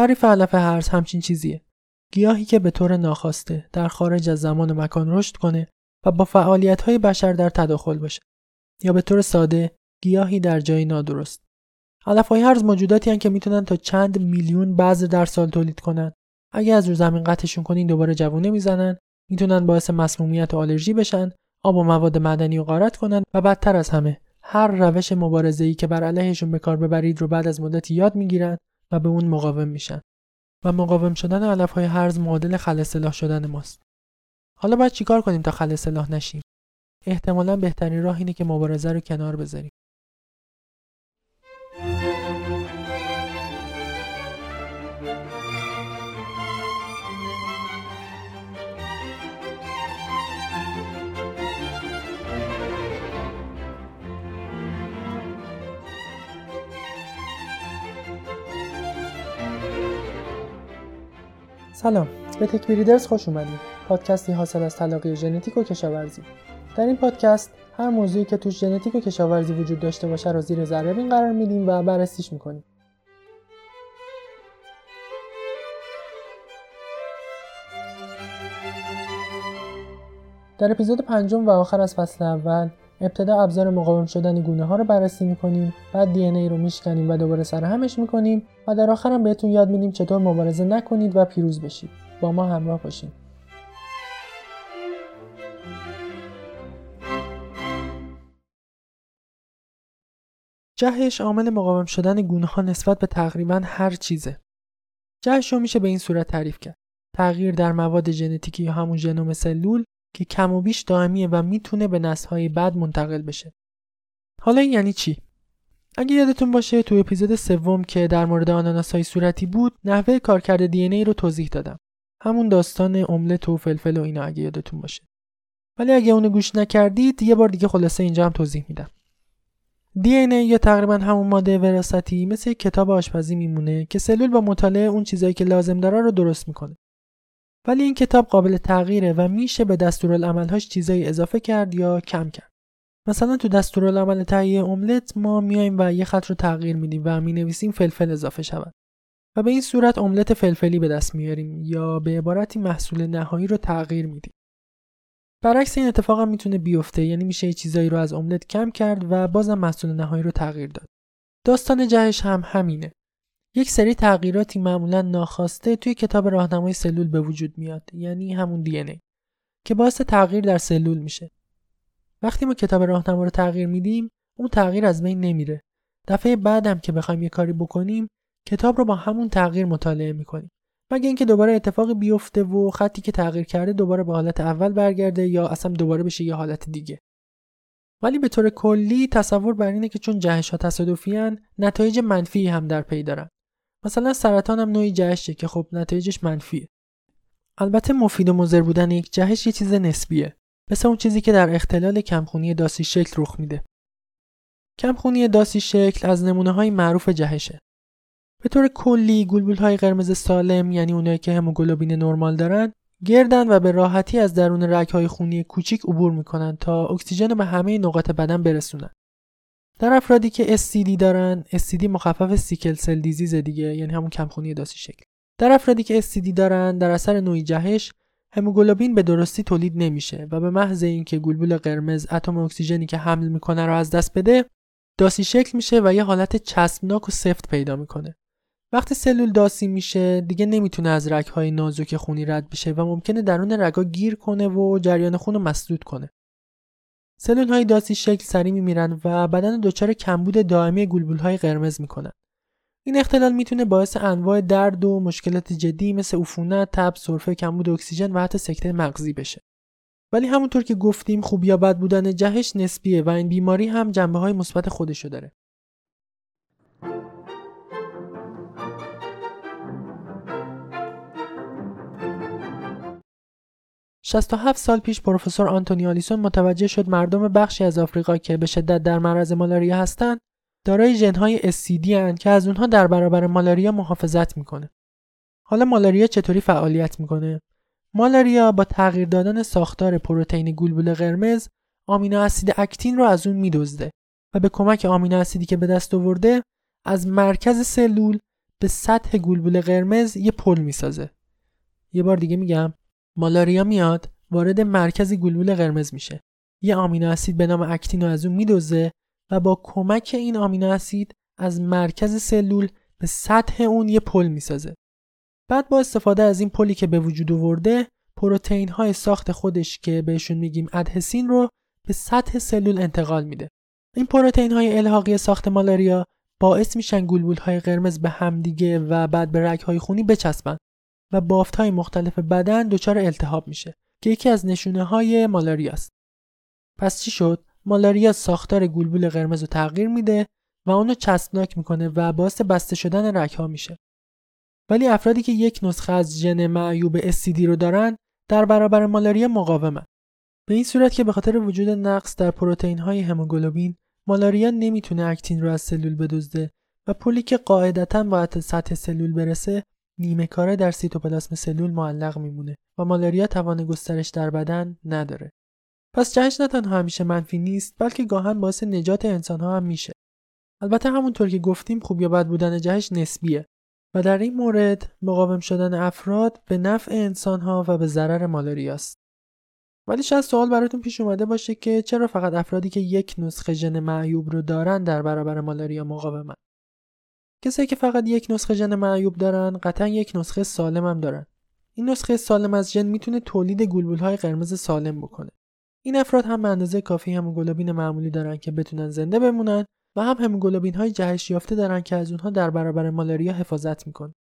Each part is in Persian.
تعریف علف هرز همچین چیزیه. گیاهی که به طور ناخواسته در خارج از زمان و مکان رشد کنه و با فعالیت های بشر در تداخل باشه. یا به طور ساده گیاهی در جای نادرست. علف های هرز موجوداتی هن که می‌تونن تا چند میلیون بذر در سال تولید کنن. اگه از رو زمین قطعشون کنین دوباره جوونه می‌زنن. می‌تونن باعث مسمومیت و آلرژی بشن آب و مواد معدنی رو غارت کنن و بدتر از همه هر روش ای که بر علیهشون به کار ببرید رو بعد از مدتی یاد می‌گیرن و به اون مقاوم میشن. و مقاوم شدن علف های هرز معادل خل شدن ماست. حالا باید چیکار کنیم تا خل نشیم؟ احتمالا بهترین راه اینه که مبارزه رو کنار بذاریم. سلام. به تک ریدرز خوش اومدید پادکستی حاصل از تلاقی ژنتیک و کشاورزی. در این پادکست هر موضوعی که توش ژنتیک و کشاورزی وجود داشته باشه رو زیر ذره قرار میدیم و بررسیش می‌کنیم. در اپیزود پنجم و آخر از فصل اول ابتدا ابزار مقاوم شدن گونه ها رو بررسی می‌کنیم بعد دی ای رو میشکنیم و دوباره سر همش می‌کنیم و در آخر هم بهتون یاد میدیم چطور مبارزه نکنید و پیروز بشید. با ما همراه باشید جهش عامل مقاوم شدن گونه ها نسبت به تقریبا هر چیزه. جهش رو میشه به این صورت تعریف کرد. تغییر در مواد ژنتیکی یا همون ژنوم سلول که کم و بیش دائمیه و می‌تونه به نسل‌های بعد منتقل بشه. حالا این یعنی چی؟ اگه یادتون باشه تو اپیزود سوم که در مورد آناناس های صورتی بود نحوه کارکرد دی ای رو توضیح دادم. همون داستان املت و فلفل و اینا اگه یادتون باشه. ولی اگه اونو گوش نکردید یه بار دیگه خلاصه اینجا هم توضیح میدم. دی ای یا تقریبا همون ماده وراثتی مثل کتاب آشپزی میمونه که سلول با مطالعه اون چیزایی که لازم داره رو درست می‌کنه. ولی این کتاب قابل تغییره و میشه به دستورالعملهاش چیزایی اضافه کرد یا کم کرد. مثلا تو دستورالعمل تهیه املت ما میایم و یه خط رو تغییر میدیم و می نویسیم فلفل اضافه شود. و به این صورت املت فلفلی به دست میاریم یا به عبارتی محصول نهایی رو تغییر میدیم. برعکس این اتفاق هم می‌تونه بیفته یعنی میشه یه چیزایی رو از املت کم کرد و بازم محصول نهایی رو تغییر داد. داستان جهش هم همینه. یک سری تغییراتی معمولا ناخواسته توی کتاب راهنمای سلول به وجود میاد یعنی همون دی که باعث تغییر در سلول میشه. وقتی ما کتاب راهنما رو تغییر میدیم اون تغییر از بین نمیره. دفعه بعدم که بخوایم یه کاری بکنیم کتاب رو با همون تغییر مطالعه می‌کنیم. مگه اینکه دوباره اتفاقی بیفته و خطی که تغییر کرده دوباره به حالت اول برگرده یا اصلا دوباره بشه یه حالت دیگه؟ ولی به طور کلی تصور بر اینه که چون جهش ها تصادفی نتایج منفی هم در پی دارن. مثلا سرطان هم نوعی جهشه که خب نتایجش منفیه. البته مفید و مضر بودن یک جهش یه چیز نسبیه. مثل اون چیزی که در اختلال کمخونی داسی شکل رخ میده. کمخونی داسی شکل از نمونه های معروف جهشه. به طور کلی گلبول های قرمز سالم یعنی اونایی که هموگلوبین نرمال دارن گردن و به راحتی از درون رگ های خونی کوچیک عبور می‌کنن تا اکسیژن به همه نقاط بدن برسونن. در افرادی که SCD دارن SCD مخفف سیکل سل دیزیز دیگه یعنی همون کمخونی داسی شکل. در افرادی که SCD دارن در اثر نوعی جهش هموگلوبین به درستی تولید نمیشه و به محض اینکه گلبول قرمز اتم اکسیژنی که حمل می‌کنه رو از دست بده داسی شکل میشه و یه حالت چسبناک و سفت پیدا می‌کنه. وقتی سلول داسی میشه دیگه نمی‌تونه از رگهای نازک خونی رد بشه و ممکنه درون رگا گیر کنه و جریان خون رو مسدود کنه. سلول های داسی شکل سری میمیرن و بدن دچار کمبود دائمی گلبول های قرمز می‌کنن. این اختلال می‌تونه باعث انواع درد و مشکلات جدی مثل عفونت، تب، سرفه، کمبود اکسیژن و حتی سکته مغزی بشه. ولی همونطور که گفتیم خوب یا بد بودن جهش نسبیه و این بیماری هم جنبه های مثبت خودشو داره. 67 سال پیش پروفسور آنتونی آلیسون متوجه شد مردم بخشی از آفریقا که به شدت در معرض مالاریا هستند دارای ژنهای SCD هستند که از اونها در برابر مالاریا محافظت می‌کنه. حالا مالاریا چطوری فعالیت می‌کنه؟ مالاریا با تغییر دادن ساختار پروتئین گلبول قرمز آمینو اسید اکتین رو از اون میدزده و به کمک آمینو اسیدی که به دست آورده از مرکز سلول به سطح گلبول قرمز یه پل می‌سازه یه بار دیگه میگم مالاریا میاد وارد مرکز گلبول قرمز میشه. یه آمینو اسید به نام اکتین از اون میدوزه و با کمک این آمینو اسید از مرکز سلول به سطح اون یه پل می‌سازه. بعد با استفاده از این پلی که به وجود آورده پروتئین های ساخت خودش که بهشون میگیم ادهسین رو به سطح سلول انتقال میده. این پروتئین های الحاقی ساخت مالاریا باعث میشن گلبول های قرمز به همدیگه و بعد به رگ های خونی بچسبن. و بافت های مختلف بدن دچار التهاب میشه که یکی از نشونه های مالاریا است. پس چی شد؟ مالاریا ساختار گلبول قرمز رو تغییر میده و اونو چسبناک می‌کنه و باعث بسته شدن رگ ها میشه. ولی افرادی که یک نسخه از ژن معیوب استیدی رو دارن در برابر مالاریا مقاومن. به این صورت که به خاطر وجود نقص در پروتئین های هموگلوبین مالاریا نمی‌تونه اکتین رو از سلول بدزده و پلی که قاعدتا باید سطح سلول برسه نیمه کاره در سیتوپلاسم سلول معلق میمونه و مالاریا توان گسترش در بدن نداره. پس جهش نه تنها همیشه منفی نیست بلکه گاهن باعث نجات انسان ها هم میشه. البته همونطور که گفتیم خوب یا بد بودن جهش نسبیه و در این مورد مقاوم شدن افراد به نفع انسان ها و به ضرر مالاریاست. ولی شاید سوال براتون پیش اومده باشه که چرا فقط افرادی که یک نسخه ژن معیوب رو دارن در برابر مالاریا مقاومن کسایی که فقط یک نسخه ژن معیوب دارن قطعا یک نسخه سالم هم دارن. این نسخه سالم از ژن می‌تونه تولید های قرمز سالم بکنه. این افراد هم به اندازه کافی هموگلوبین معمولی دارن که بتونن زنده بمونن و هم هموگلوبین های جهش یافته دارن که از اونها در برابر مالاریا حفاظت می‌کنه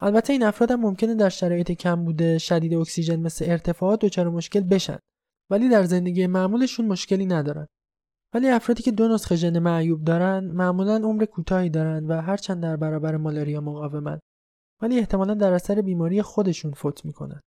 البته این افراد هم ممکنه در شرایط کم بوده شدید اکسیژن مثل ارتفاعات دچار مشکل بشن. ولی در زندگی معمولشون مشکلی ندارن. ولی افرادی که دو نسخه ژن معیوب دارن معمولا عمر کوتاهی دارن و هرچند در برابر مالاریا مقاومن. ولی احتمالا در اثر بیماری خودشون فوت می‌کنن.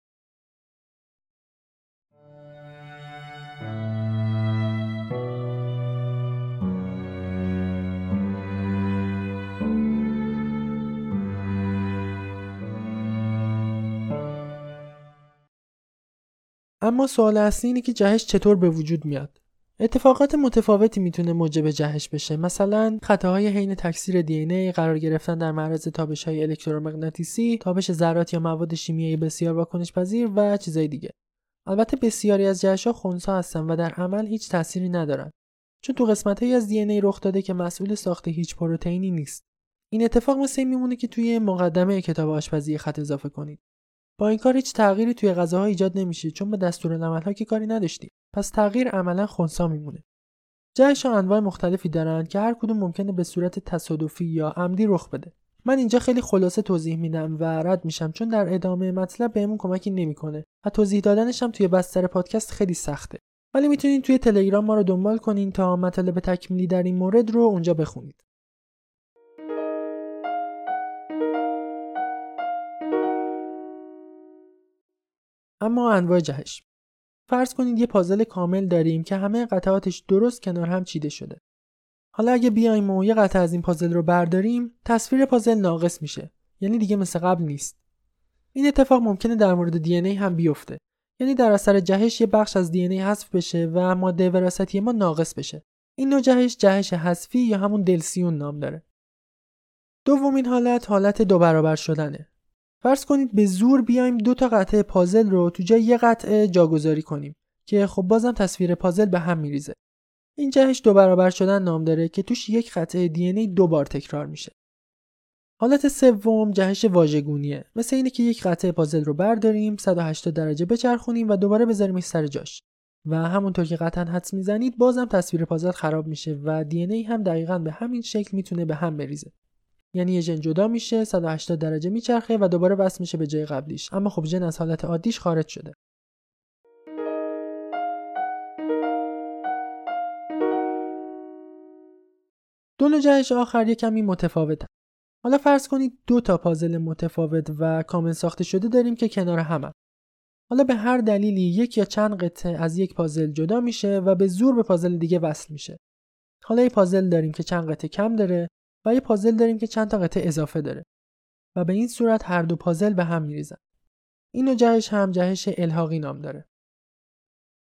اما سوال اصلی اینه که جهش چطور به وجود میاد؟ اتفاقات متفاوتی می‌تونه موجب جهش بشه. مثلا خطاهای حین تکثیر دی ای قرار گرفتن در معرض تابش های الکترومغناطیسی تابش ذرات یا مواد شیمیایی بسیار واکنش پذیر و چیزای دیگه. البته بسیاری از جهش ها خونسا هستن و در عمل هیچ تأثیری ندارن. چون تو قسمت های از دی ای رخ داده که مسئول ساخت هیچ پروتئینی نیست. این اتفاق مثل میمونه که توی مقدمه کتاب آشپزی خط اضافه کنید. با این کار هیچ تغییری توی غذاها ایجاد نمیشه چون به ها که کاری نداشتیم. پس تغییر عملا خونسا میمونه. جهش انواع مختلفی دارند که هر کدوم ممکنه به صورت تصادفی یا عمدی رخ بده. من اینجا خیلی خلاصه توضیح میدم و رد میشم چون در ادامه مطلب بهمون کمکی نمی‌کنه و توضیح دادنش هم توی بستر پادکست خیلی سخته. ولی می‌تونید توی تلگرام ما رو دنبال کنین تا مطالب تکمیلی در این مورد رو اونجا بخونید. اما انواع جهش. فرض کنید یه پازل کامل داریم که همه قطعاتش درست کنار هم چیده شده. حالا اگه بیایم و یه قطعه از این پازل رو برداریم تصویر پازل ناقص میشه. یعنی دیگه مثل قبل نیست. این اتفاق ممکنه در مورد دی ای هم بیفته. یعنی در اثر جهش یه بخش از دی ای حذف بشه و ماده وراثتی ما ناقص بشه. این نوع جهش جهش حذفی یا همون دلسیون نام داره. دومین حالت حالت دو برابر شدنه. فرض کنید به زور بیایم دو تا قطعه پازل رو تو جای یه قطعه جاگذاری کنیم که خب بازم تصویر پازل به هم میریزه. این جهش دو برابر شدن نام داره که توش یک قطعه دی ای دو بار تکرار میشه. حالت سوم جهش واژگونیه. مثل اینه که یک قطعه پازل رو برداریم 180 درجه بچرخونیم و دوباره بذاریمش سر جاش. و همونطور که قطعا حدس می‌زنید بازم تصویر پازل خراب میشه و دی ای هم دقیقا به همین شکل می‌تونه به هم بریزه. یعنی یه ژن جدا میشه 180 درجه میچرخه و دوباره وصل میشه به جای قبلیش. اما خب ژن از حالت عادیش خارج شده. دو جهش آخر یه کمی متفاوتن حالا فرض کنید دو تا پازل متفاوت و کامل ساخته شده داریم که کنار هم حالا به هر دلیلی یک یا چند قطعه از یک پازل جدا میشه و به زور به پازل دیگه وصل میشه. حالا یه پازل داریم که چند قطعه کم داره. و یه پازل داریم که چند تا قطعه اضافه داره. و به این صورت هر دو پازل به هم میریزن. این نوع جهش هم جهش الحاقی نام داره.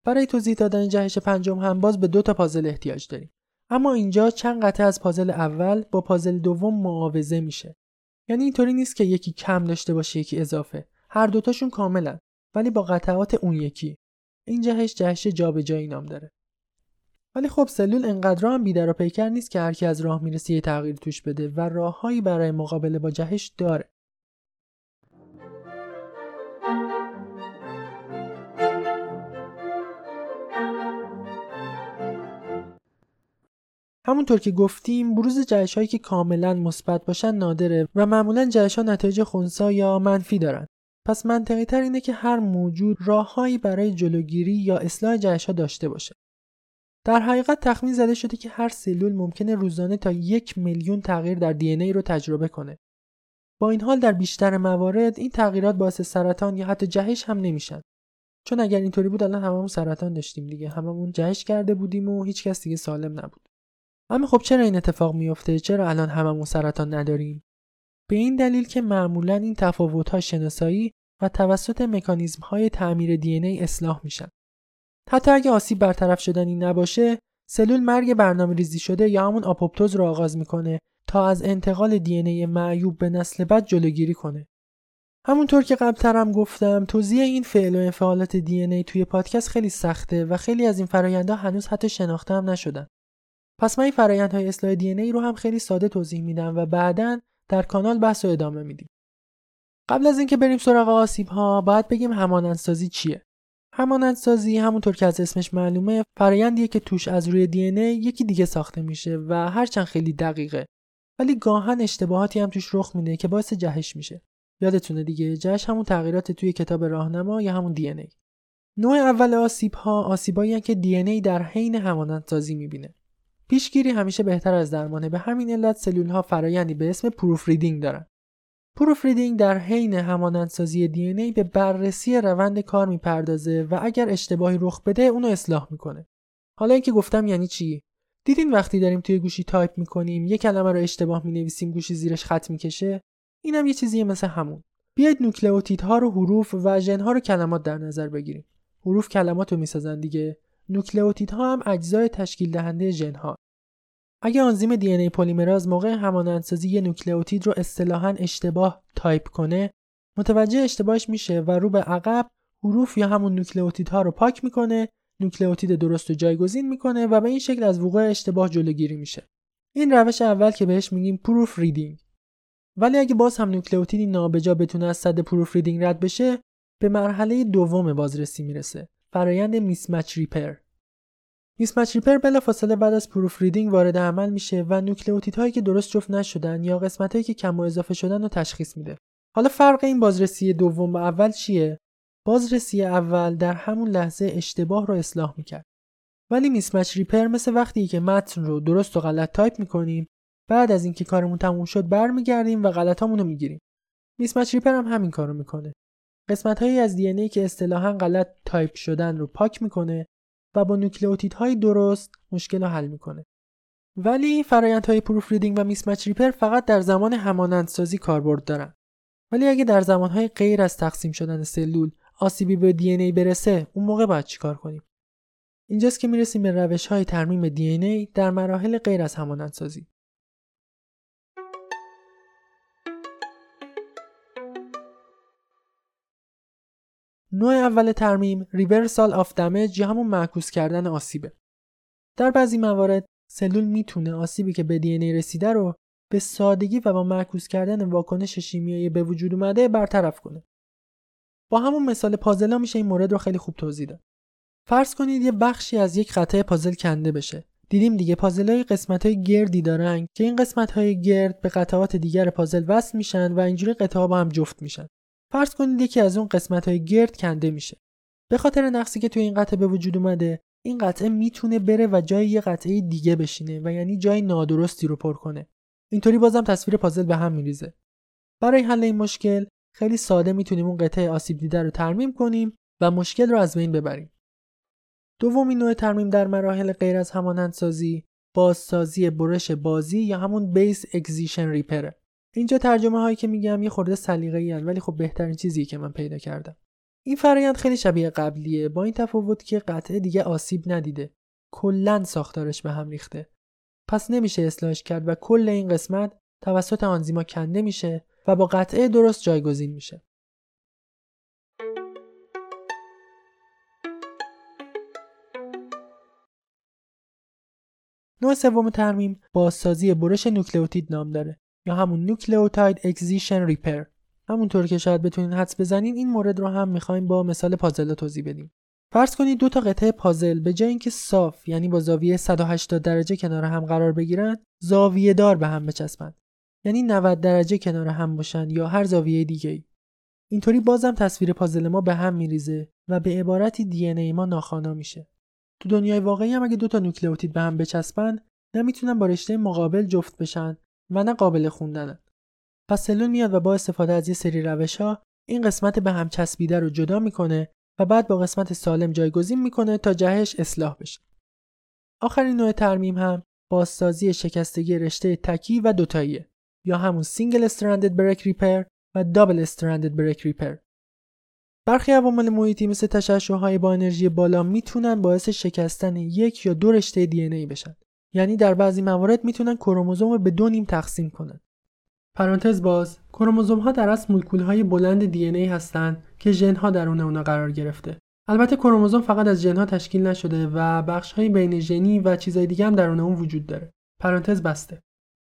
برای توضیح دادن جهش پنجم هم باز به دو تا پازل احتیاج داریم. اما اینجا چند قطعه از پازل اول با پازل دوم معاوضه میشه. یعنی اینطوری نیست که یکی کم داشته باشه یکی اضافه. هر دوتاشون کاملا ولی با قطعات اون یکی. این جهش جهش جابجایی نام داره. ولی خب سلول انقدر هم بیدر و پیکر نیست که هر کی از راه می‌رسه یه تغییر توش بده و راههایی برای مقابله با جهش داره. همونطور که گفتیم بروز جهش هایی که کاملا مثبت باشن نادره و معمولا جهش ها نتایج خونسا یا منفی دارن. پس منطقی تر اینه که هر موجود راههایی برای جلوگیری یا اصلاح جهش ها داشته باشه. در حقیقت تخمین زده شده که هر سلول ممکنه روزانه تا یک میلیون تغییر در دی ای رو تجربه کنه. با این حال در بیشتر موارد این تغییرات باعث سرطان یا حتی جهش هم نمیشن. چون اگر اینطوری بود الان هممون سرطان داشتیم دیگه. هممون جهش کرده بودیم و هیچ کس دیگه سالم نبود. اما خب چرا این اتفاق میفته چرا الان هممون سرطان نداریم؟ به این دلیل که معمولا این تفاوت‌ها شناسایی و توسط مکانیزم های تعمیر دی ای اصلاح میشن. حتی اگه آسیب برطرف شدنی نباشه سلول مرگ برنامه ریزی شده یا همون آپوپتوز رو آغاز می‌کنه تا از انتقال دی ای معیوب به نسل بعد جلوگیری کنه همونطور که قبلترم گفتم توضیح این فعل و انفعالات دی ای توی پادکست خیلی سخته و خیلی از این فرایندها هنوز حتی شناخته هم نشدن پس من این فرایندهای اصلاح دی ای رو هم خیلی ساده توضیح میدم و بعدا در کانال بحث و ادامه میدیم. قبل از اینکه بریم سراغ آسیب ها باید بگیم همانندسازی چیه. همانندسازی همونطور که از اسمش معلومه فرایندیه که توش از روی دی یکی دیگه ساخته میشه و هرچند خیلی دقیقه ولی گاهن اشتباهاتی هم توش رخ میده که باعث جهش میشه. یادتونه دیگه جهش همون تغییرات توی کتاب راهنما یا همون دی ای. نوع اول آسیب ها آسیبایی که DNA در حین همانندسازی می‌بینه. پیشگیری همیشه بهتر از درمانه به همین علت سلول ها فرایندی به اسم proofreading دارن proofreading در حین همانندسازی DNA به بررسی روند کار می‌پردازه و اگر اشتباهی رخ بده اونو اصلاح می‌کنه. حالا اینکه گفتم یعنی چی؟ دیدین وقتی داریم توی گوشی تایپ می‌کنیم یه کلمه رو اشتباه می‌نویسیم گوشی زیرش خط می‌کشه اینم یه چیزیه مثل همون. بیاید نوکلئوتیدها رو حروف و ژنها رو کلمات در نظر بگیریم. حروف کلمات رو می‌سازن دیگه. نوکلئوتیدها هم اجزای تشکیل دهنده ژن ها اگه آنزیم DNA پلیمراز موقع همانندسازی یه نوکلئوتید رو اصطلاحا اشتباه تایپ کنه متوجه اشتباهش میشه و رو به عقب حروف یا همون نوکلئوتیدها رو پاک می‌کنه نوکلئوتید درست رو جایگزین می‌کنه و به این شکل از وقوع اشتباه جلوگیری میشه. این روش اول که بهش میگیم proofreading. ولی اگه باز هم نوکلئوتیدی نابجا بتونه از سد proofreading رد بشه به مرحله دوم بازرسی می‌رسه. فرایند mismatch repair mismatch repair بلافاصله بعد از proofreading وارد عمل میشه و نوکلئوتیدهایی که درست جفت نشدن یا قسمتهایی که کم و اضافه شدن رو تشخیص میده. حالا فرق این بازرسی دوم و اول چیه؟ بازرسی اول در همون لحظه اشتباه رو اصلاح می‌کرد. ولی mismatch repair مثل وقتی که متن رو درست و غلط تایپ می‌کنیم بعد از اینکه کارمون تموم شد برمیگردیم و غلطامون رو می‌گیریم. mismatch repair هم همین کارو می‌کنه. قسمت هایی از DNA که اصطلاحا غلط تایپ شدن رو پاک می‌کنه و با نوکلئوتیدهای درست مشکل رو حل می‌کنه. ولی فرایندهای proofreading و mismatch repair فقط در زمان همانندسازی کاربرد دارن. ولی اگه در زمانهای غیر از تقسیم شدن سلول آسیبی به DNA برسه اون موقع باید چیکار کنیم؟ اینجاست که می‌رسیم به روش های ترمیم دی ای در مراحل غیر از همانندسازی. نوع اول ترمیم ریورسال آف دمج یا همون معکوس کردن آسیبه. در بعضی موارد سلول می‌تونه آسیبی که به دی رسیده رو به سادگی و با معکوس کردن واکنش شیمیایی به وجود اومده برطرف کنه. با همون مثال پازلا میشه این مورد رو خیلی خوب توضیح داد. فرض کنید یه بخشی از یک قطعه پازل کنده بشه. دیدیم دیگه پازل قسمت های گردی دارن که این قسمت های گرد به قطعات دیگر پازل وصل میشن و اینجوری قطعه با هم جفت میشن. فرض کنید یکی از اون قسمت های گرد کنده میشه. به خاطر نقصی که توی این قطعه به وجود اومده این قطعه می‌تونه بره و جای یه قطعه دیگه بشینه و یعنی جای نادرستی رو پر کنه. اینطوری بازم تصویر پازل به هم میریزه. برای حل این مشکل خیلی ساده می‌تونیم اون قطعه آسیب دیده رو ترمیم کنیم و مشکل رو از بین ببریم. دومین نوع ترمیم در مراحل غیر از همانندسازی بازسازی برش بازی یا همون بیس اگزیشن ریپره اینجا ترجمه هایی که میگم یه خورده سلیقه‌ای ولی خب بهترین چیزی که من پیدا کردم. این فرایند خیلی شبیه قبلیه با این تفاوت که قطعه دیگه آسیب ندیده. کلا ساختارش به هم ریخته. پس نمیشه اصلاحش کرد و کل این قسمت توسط آنزیما کنده میشه و با قطعه درست جایگزین میشه. نوع سوم ترمیم بازسازی برش نوکلئوتید نام داره. یا همون نوکلئوتاید اکزیشن ریپر. همونطور که شاید بتونین حدس بزنین این مورد رو هم می‌خوایم با مثال پازل توضیح بدیم. فرض کنید دو تا قطعه پازل به جای اینکه صاف یعنی با زاویه 180 درجه کنار هم قرار بگیرن زاویه دار به هم بچسبن. یعنی 90 درجه کنار هم باشن یا هر زاویه دیگه ای. اینطوری بازم تصویر پازل ما به هم میریزه و به عبارتی دی ای ما ناخوانا میشه. تو دنیای واقعی هم اگه دو تا نوکلئوتید به هم بچسبن نمی‌تونن با رشته مقابل جفت بشن و نه قابل خوندنن پس سلول میاد و با استفاده از یه سری روش ها این قسمت به هم چسبیده رو جدا می‌کنه و بعد با قسمت سالم جایگزین می‌کنه تا جهش اصلاح بشه. آخرین نوع ترمیم هم بازسازی شکستگی رشته تکی و دوتاییه یا همون single stranded break repair و double stranded break repair. برخی عوامل محیطی مثل تشعشعهای با انرژی بالا می‌تونن باعث شکستن یک یا دو رشته DNA بشن. یعنی در بعضی موارد می‌تونن کروموزوم به دو نیم تقسیم کنن. پرانتز باز کروموزوم ها در اصل مولکول های بلند دی ای هستند که ژن ها درون اونا قرار گرفته. البته کروموزوم فقط از ژن ها تشکیل نشده و بخش های بین ژنی و چیزهای دیگه هم درون اون وجود داره. پرانتز بسته.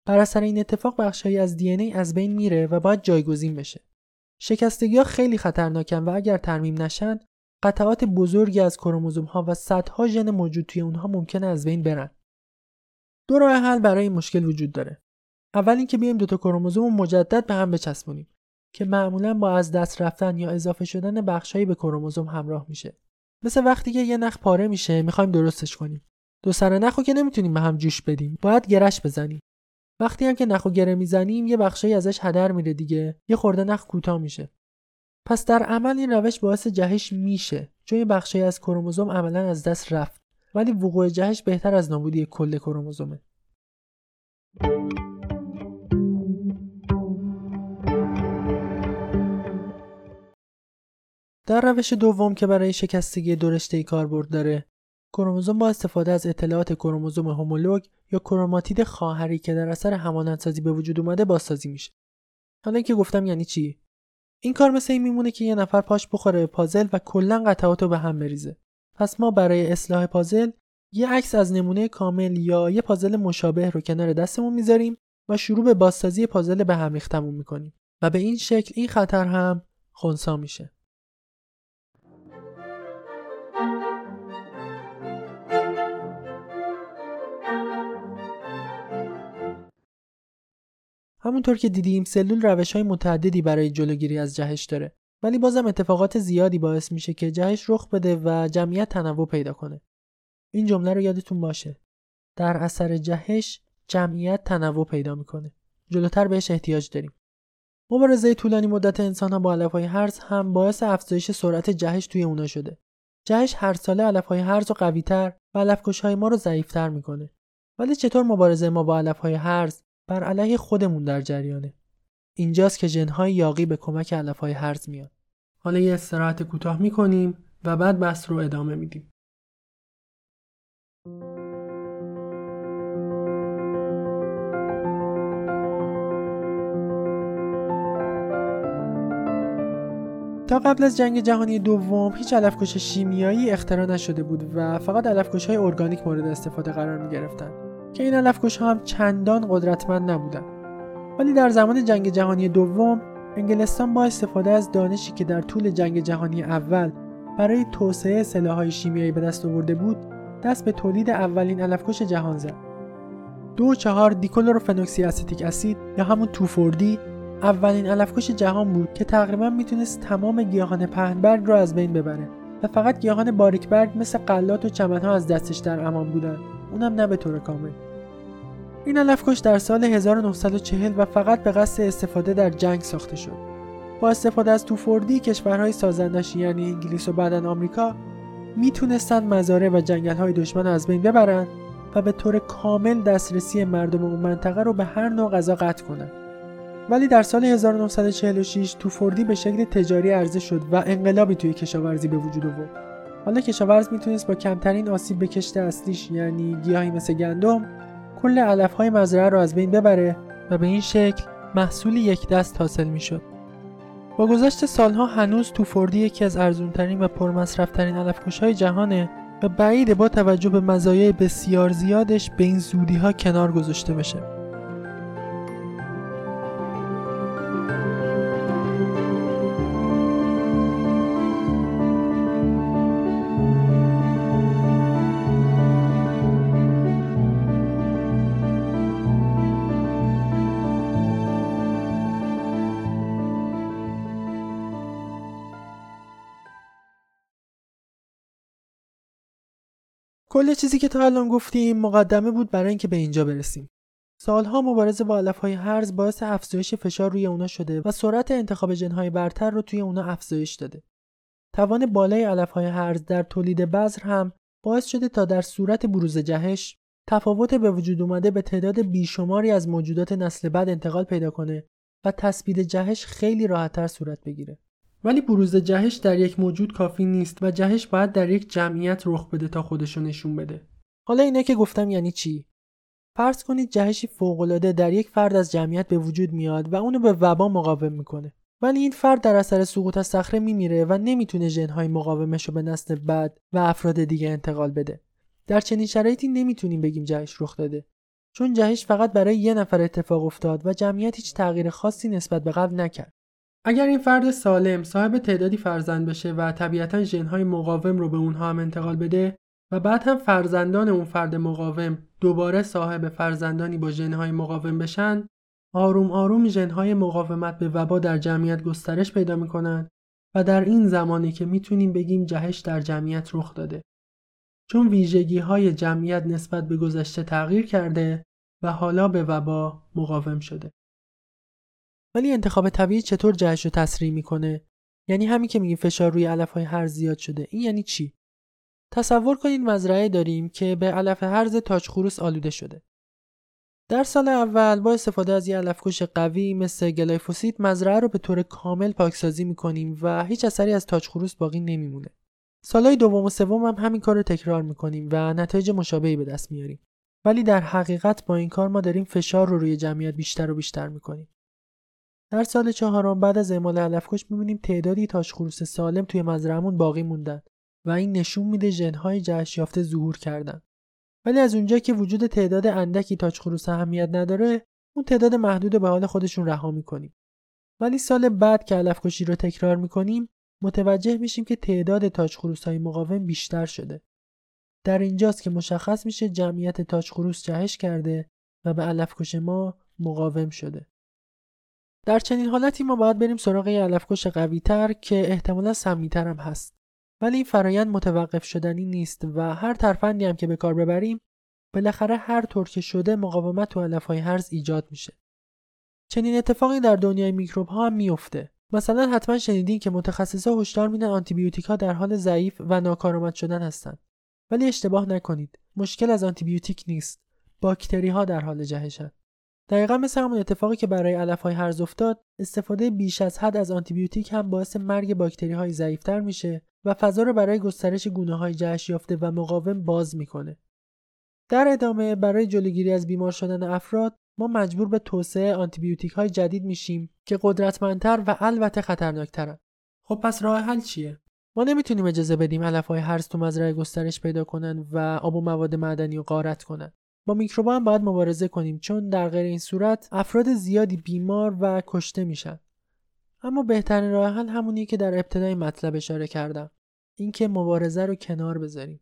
بر اثر این اتفاق بخشهایی از دی ای از بین میره و باید جایگزین بشه. شکستگی ها خیلی خطرناکن و اگر ترمیم نشن قطعات بزرگی از کروموزوم ها و صدها ژن موجود توی اونها ممکنه از بین برن. دو راه حل برای این مشکل وجود داره. اول اینکه بیایم دوتا کروموزوم مجدد به هم بچسبونیم که معمولا با از دست رفتن یا اضافه شدن بخشهایی به کروموزوم همراه میشه. مثل وقتی که یه نخ پاره میشه می‌خوایم درستش کنیم. دو سر نخو که نمی‌تونیم به هم جوش بدیم. باید گرش بزنیم. وقتی هم که نخو گره می‌زنیم یه بخشی ازش هدر میره دیگه. یه خورده نخ کوتاه میشه. پس در عمل این روش باعث جهش میشه. چون یه بخشی از کروموزوم عملا از دست رفت ولی وقوع جهش بهتر از نابودی کل کروموزومه. در روش دوم که برای شکستگی دو رشته کاربرد داره کروموزوم با استفاده از اطلاعات کروموزوم هومولوگ یا کروماتید خواهری که در اثر همانندسازی به وجود اومده بازسازی میشه. حالا اینکه گفتم یعنی چی؟ این کار مثل این میمونه که یه نفر پاش بخوره به پازل و کلا قطعات رو به هم بریزه. پس ما برای اصلاح پازل یه عکس از نمونه کامل یا یه پازل مشابه رو کنار دستمون می‌ذاریم و شروع به بازسازی پازل به هم ریختمون می‌کنیم و به این شکل این خطر هم خونسا میشه. همونطور که دیدیم سلول روش های متعددی برای جلوگیری از جهش داره. ولی بازم اتفاقات زیادی باعث میشه که جهش رخ بده و جمعیت تنوع پیدا کنه. این جمله رو یادتون باشه. در اثر جهش جمعیت تنوع پیدا می‌کنه. جلوتر بهش احتیاج داریم. مبارزه طولانی مدت انسان ها با علف های هرز هم باعث افزایش سرعت جهش توی اونا شده. جهش هر ساله علف های هرز رو قویتر و علفکش های ما رو ضعیفتر می‌کنه. ولی چطور مبارزه ما با علف های هرز بر علیه خودمون در جریانه؟ اینجاست که جنهای یاقی به کمک علفهای هرز میاد حالا یه استراحت کوتاه می‌کنیم و بعد بحث رو ادامه میدیم. تا قبل از جنگ جهانی دوم هیچ علفکش شیمیایی اختراع نشده بود و فقط علفکش های ارگانیک مورد استفاده قرار می گرفتن. که این علفکش هم چندان قدرتمند نبودند. ولی در زمان جنگ جهانی دوم انگلستان با استفاده از دانشی که در طول جنگ جهانی اول برای توسعه سلاحهای شیمیایی به دست آورده بود دست به تولید اولین علفکش جهان زد. دو چهار دیکلوروفنوکسی استیک اسید یا همون توفوردی اولین علفکش جهان بود که تقریبا می‌تونست تمام گیاهان پهنبرگ رو از بین ببره و فقط گیاهان باریکبرگ مثل قلات و چمنها از دستش در امان بودند اونم نه به طور کامل. این علفکش در سال 1940 و فقط به قصد استفاده در جنگ ساخته شد. با استفاده از توفوردی کشورهای سازندش یعنی انگلیس و بعدا آمریکا می‌تونستند مزارع و جنگل های دشمن از بین ببرند و به طور کامل دسترسی مردم اون منطقه رو به هر نوع غذا قطع کنند ولی در سال 1946 توفوردی به شکل تجاری عرضه شد و انقلابی توی کشاورزی به وجود آورد. حالا کشاورز می‌تونست با کمترین آسیب به کشت اصلیش یعنی گیاهی مثل گندم کل علف های مزرعه رو از بین ببره و به این شکل محصول یک دست حاصل می‌شد. با گذشت سالها هنوز تو فوردی یکی از ارزونترین و پرمصرفترین های جهانه و بعید با توجه به مزایای بسیار زیادش به این زودی ها کنار گذاشته بشه. کل چیزی که تا الان گفتیم مقدمه بود برای اینکه به اینجا برسیم. سالها مبارزه با علفهای هرز باعث افزایش فشار روی اونا شده و سرعت انتخاب جنهای برتر رو توی اونا افزایش داده. توان بالای علفهای هرز در تولید بذر هم باعث شده تا در صورت بروز جهش تفاوت به وجود اومده به تعداد بیشماری از موجودات نسل بعد انتقال پیدا کنه و تثبیت جهش خیلی راحتتر صورت بگیره. ولی بروز جهش در یک موجود کافی نیست و جهش باید در یک جمعیت رخ بده تا خودشو نشون بده. حالا اینا که گفتم یعنی چی؟ فرض کنید جهشی فوقالعاده در یک فرد از جمعیت به وجود میاد و اونو به وبا مقاوم می‌کنه. ولی این فرد در اثر سقوط از صخره میمیره و نمی‌تونه ژنهای مقاومش رو به نسل بعد و افراد دیگه انتقال بده. در چنین شرایطی نمی‌تونیم بگیم جهش رخ داده. چون جهش فقط برای یه نفر اتفاق افتاد و جمعیت هیچ تغییر خاصی نسبت به قبل نکرد. اگر این فرد سالم صاحب تعدادی فرزند بشه و طبیعتا ژنهای مقاوم رو به اونها هم انتقال بده و بعد هم فرزندان اون فرد مقاوم دوباره صاحب فرزندانی با ژنهای مقاوم بشن آروم آروم ژنهای مقاومت به وبا در جمعیت گسترش پیدا می‌کنن و در این زمانی که می‌تونیم بگیم جهش در جمعیت رخ داده. چون ویژگی های جمعیت نسبت به گذشته تغییر کرده و حالا به وبا مقاوم شده. ولی انتخاب طبیعی چطور جهش رو تسریع می‌کنه؟ یعنی همین که میگیم فشار روی علف های هرز زیاد شده این یعنی چی؟ تصور کنید مزرعه داریم که به علف هرز تاج خروس آلوده شده. در سال اول با استفاده از یه علفکش قوی مثل گلایفوسیت مزرعه رو به طور کامل پاکسازی می‌کنیم و هیچ اثری از تاج خروس باقی نمیمونه. سالهای دوم و سوم هم همین کار رو تکرار می‌کنیم و نتایج مشابهی به دست میاریم. ولی در حقیقت با این کار ما داریم فشار رو روی جمعیت بیشتر و بیشتر می‌کنیم. در سال چهارم بعد از اعمال علفکش می‌بینیم تعدادی تاشخروس سالم توی مزرعمون باقی موندن و این نشون میده ژنهای جهش یافته ظهور کردن. ولی از اونجا که وجود تعداد اندکی تاچخروس اهمیت نداره اون تعداد محدود به حال خودشون رها می‌کنیم. ولی سال بعد که علفکشی رو تکرار می‌کنیم متوجه میشیم که تعداد تاچخروس های مقاوم بیشتر شده. در اینجاست که مشخص میشه جمعیت تاچخروس جهش کرده و به علفکش ما مقاوم شده. در چنین حالتی ما باید بریم سراغ یه علفکش قوی تر که احتمالا سمیتر هم هست. ولی این فرایند متوقف شدنی نیست و هر ترفندی هم که به کار ببریم بالاخره هر طور که شده مقاومت تو علفهای هرز ایجاد میشه. چنین اتفاقی در دنیای میکروب ها هم میفته مثلا حتما شنیدین که متخصصا هشدار میدن آنتیبیوتیک ها در حال ضعیف و ناکارآمد شدن هستند. ولی اشتباه نکنید. مشکل از آنتیبیوتیک نیست. باکتری ها در حال جهشن. دقیقا مثل همون اتفاقی که برای علف های هرز افتاد استفاده بیش از حد از آنتیبیوتیک هم باعث مرگ باکتری های ضعیفتر میشه و فضا رو برای گسترش گونه های جهش یافته و مقاوم باز می‌کنه. در ادامه برای جلوگیری از بیمار شدن افراد ما مجبور به توسعه آنتیبیوتیک های جدید میشیم که قدرتمندتر و البته خطرناکترن. خب پس راه حل چیه؟ ما نمی‌تونیم اجازه بدیم علف های هرز تو مزرعه گسترش پیدا کنن و آب و مواد معدنی رو غارت کنن. با میکروبا هم باید مبارزه کنیم چون در غیر این صورت افراد زیادی بیمار و کشته میشن. اما بهترین راه حل همونیه که در ابتدای مطلب اشاره کردم اینکه مبارزه رو کنار بذاریم.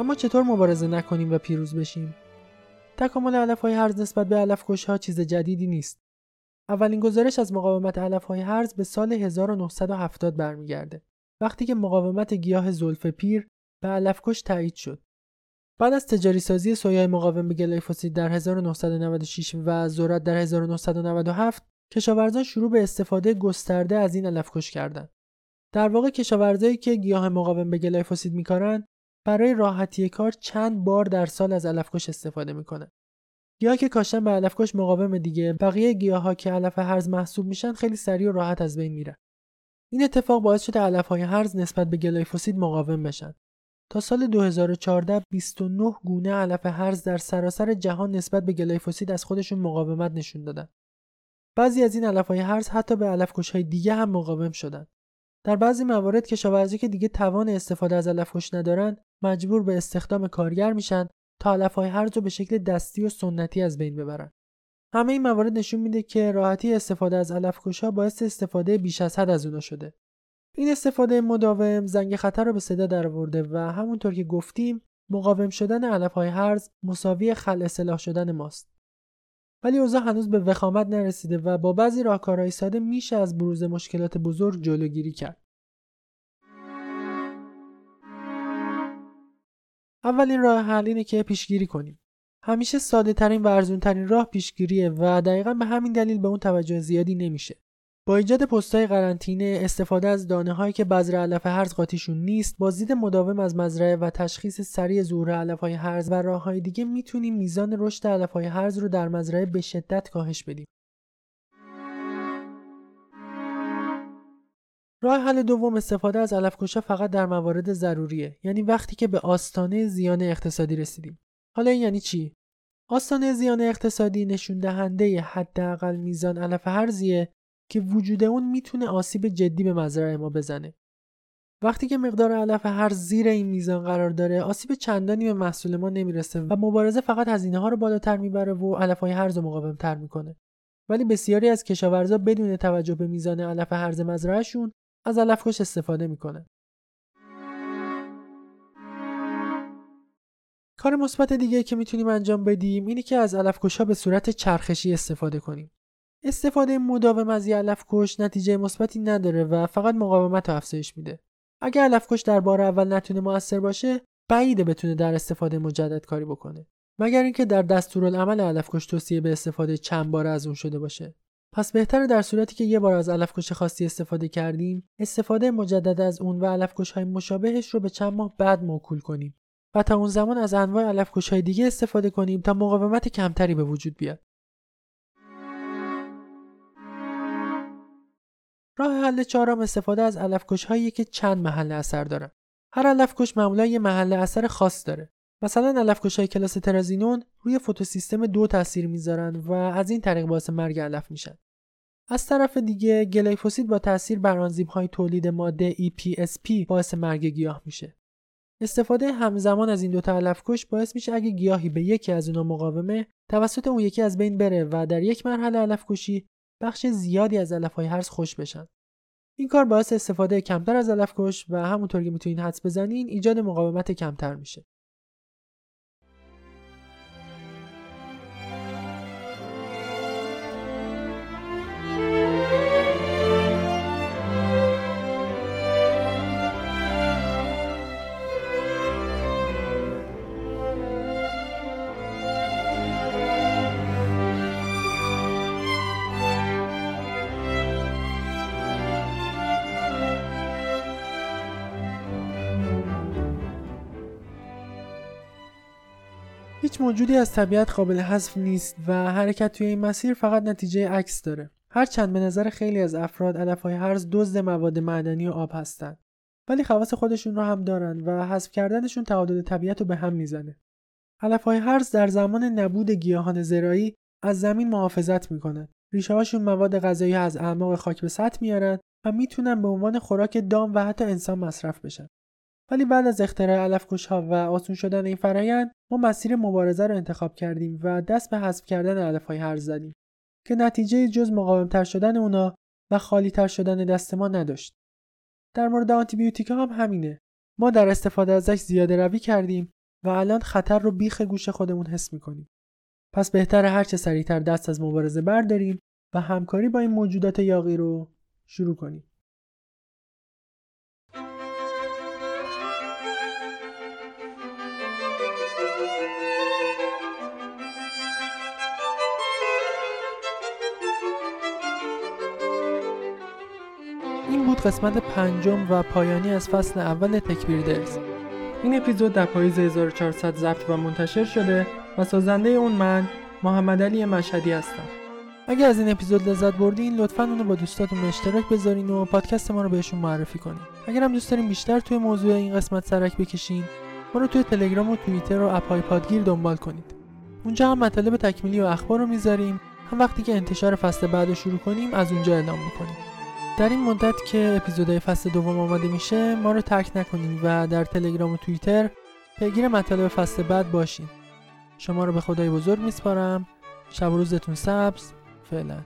اما چطور مبارزه نکنیم و پیروز بشیم؟ تکامل علف های هرز نسبت به علف ها چیز جدیدی نیست. اولین گزارش از مقاومت علف های هرز به سال 1970 برمیگرده. وقتی که مقاومت گیاه زلف پیر به علفکش تایید شد. بعد از تجاری سازی سویای مقاوم به گلیفوسید در 1996 و ذرت در 1997 کشاورزان شروع به استفاده گسترده از این علفکش کردند. در واقع کشاورزایی که گیاه مقاوم به گلیفوسید میکارن برای راحتی کار چند بار در سال از علفکش استفاده می‌کنه. گیاه که کاشتن به علفکش مقاوم دیگه. بقیه گیاها که علف هرز محسوب میشن خیلی سریع و راحت از بین میرن. این اتفاق باعث شده علفهای هرز نسبت به گلیفوسید مقاوم بشن. تا سال 2014 29 گونه علف هرز در سراسر جهان نسبت به گلیفوسید از خودشون مقاومت نشون دادن. بعضی از این علفهای هرز حتی به علفکشهای دیگه هم مقاوم شدن. در بعضی موارد کشاورزی که دیگه توان استفاده از علفکش ندارن مجبور به استخدام کارگر میشن تا علفهای رو به شکل دستی و سنتی از بین ببرن. همه این موارد نشون میده که راحتی استفاده از علفکشها باعث استفاده بیش از حد از اونا شده. این استفاده مداوم زنگ خطر رو به صدا درآورده و همونطور که گفتیم مقاوم شدن علفهای هرز مساوی خل اصلاح شدن ماست. ولی اوضاع هنوز به وخامت نرسیده و با بعضی راهکارهای ساده میشه از بروز مشکلات بزرگ جلوگیری کرد اولین راه حل اینه که پیشگیری کنیم. همیشه ساده ترین و ارزون ترین راه پیشگیریه و دقیقا به همین دلیل به اون توجه زیادی نمیشه. با ایجاد پستای قرنطینه استفاده از دانه هایی که بذر علف هرز قاطیشون نیست با زید مداوم از مزرعه و تشخیص سریع ظهور علف های هرز و راه های دیگه می‌تونیم میزان رشد علف های هرز رو در مزرعه به شدت کاهش بدیم. راه حل دوم استفاده از علفکشا فقط در موارد ضروریه یعنی وقتی که به آستانه زیان اقتصادی رسیدیم. حالا این یعنی چی؟ آستانه زیان اقتصادی نشون دهنده حداقل میزان علف هرزیه که وجود اون می‌تونه آسیب جدی به مزرعه ما بزنه وقتی که مقدار علف هر زیر این میزان قرار داره آسیب چندانی به محصول ما نمی‌رسه و مبارزه فقط هزینه ها رو بالاتر می‌بره و علف های هرز رو مقاوم تر می‌کنه ولی بسیاری از کشاورزا بدون توجه به میزان علف هرز مزرعهشون از علفکش استفاده می‌کنه. کار مثبت دیگه که می‌تونیم انجام بدیم اینه که از علفکش ها به صورت چرخشی استفاده کنیم. استفاده مداوم از یه علفکش نتیجه مثبتی نداره و فقط مقاومت رو افزایش میده. اگر علفکش در بار اول نتونه موثر باشه، بعیده بتونه در استفاده مجدد کاری بکنه. مگر اینکه در دستورالعمل علفکش توصیه به استفاده چند بار از اون شده باشه. پس بهتره در صورتی که یه بار از علفکش خاصی استفاده کردیم استفاده مجدد از اون و علفکش های مشابهش رو به چند ماه بعد موکول کنیم و تا اون زمان از انواع علفکش های دیگه استفاده کنیم تا مقاومت کمتری به وجود بیاد راه حل چهارم استفاده از علفکش هایی که چند محل اثر دارن هر علفکش معمولا یه محل اثر خاص داره مثلا علفکش های کلاس ترازینون روی فوتوسیستم دو تاثیر می‌ذارن و از این طریق باعث مرگ علف میشن. از طرف دیگه گلیفوسید با تاثیر بر آنزیم های تولید ماده EPSP باعث مرگ گیاه میشه. استفاده همزمان از این دوتا علفکش باعث میشه اگه گیاهی به یکی از اونا مقاومه توسط اون یکی از بین بره و در یک مرحله علفکشی بخش زیادی از علفهای هرز خوش بشن. این کار باعث استفاده کمتر از علفکش و همونطور که می‌تونین حدس بزنین ایجاد مقاومت کمتر میشه. هیچ موجودی از طبیعت قابل حذف نیست و حرکت توی این مسیر فقط نتیجه عکس داره. هرچند به نظر خیلی از افراد علفهای هرز دزد مواد معدنی و آب هستند. ولی خواص خودشون رو هم دارن و حذف کردنشون تعادل طبیعت رو به هم می‌زنه. علفهای هرز در زمان نبود گیاهان زراعی از زمین محافظت می‌کنن. ریشه هاشون مواد غذایی از اعماق خاک به سطح میارن و می‌تونن به عنوان خوراک دام و حتی انسان مصرف بشن. ولی بعد از اختراع علفکش ها و آسون شدن این فرایند ما مسیر مبارزه رو انتخاب کردیم و دست به حذف کردن علف های هرز زدیم که نتیجه جز مقاومتر شدن اونا و خالی تر شدن دست ما نداشت. در مورد آنتیبیوتیک هم همینه. ما در استفاده ازش زیاده روی کردیم و الان خطر رو بیخ گوش خودمون حس می‌کنیم. پس بهتر هرچه سریعتر دست از مبارزه برداریم و همکاری با این موجودات یاقی رو شروع کنیم. قسمت پنجم و پایانی از فصل اول تکبیر درس این اپیزود در پاییز 1400 ضبط و منتشر شده و سازنده اون من محمد علی مشهدی هستم. اگر از این اپیزود لذت بردین لطفا اونو با دوستاتون اشتراک بذارین و پادکست ما رو بهشون معرفی کنین. اگر هم دوست دارین بیشتر توی موضوع این قسمت سرک بکشین ما رو توی تلگرام و توییتر و اپهای پادگیر دنبال کنید. اونجا هم مطالب تکمیلی و اخبار رو می‌ذاریم. هم وقتی که انتشار فصل بعد رو شروع کنیم از اونجا اعلام می‌کنیم. در این مدت که اپیزودهای فصل دوم آماده میشه ما رو ترک نکنیم و در تلگرام و توییتر پیگیر مطالب فصل بعد باشین. شما رو به خدای بزرگ میسپارم. شب و روزتون سبز. فعلا.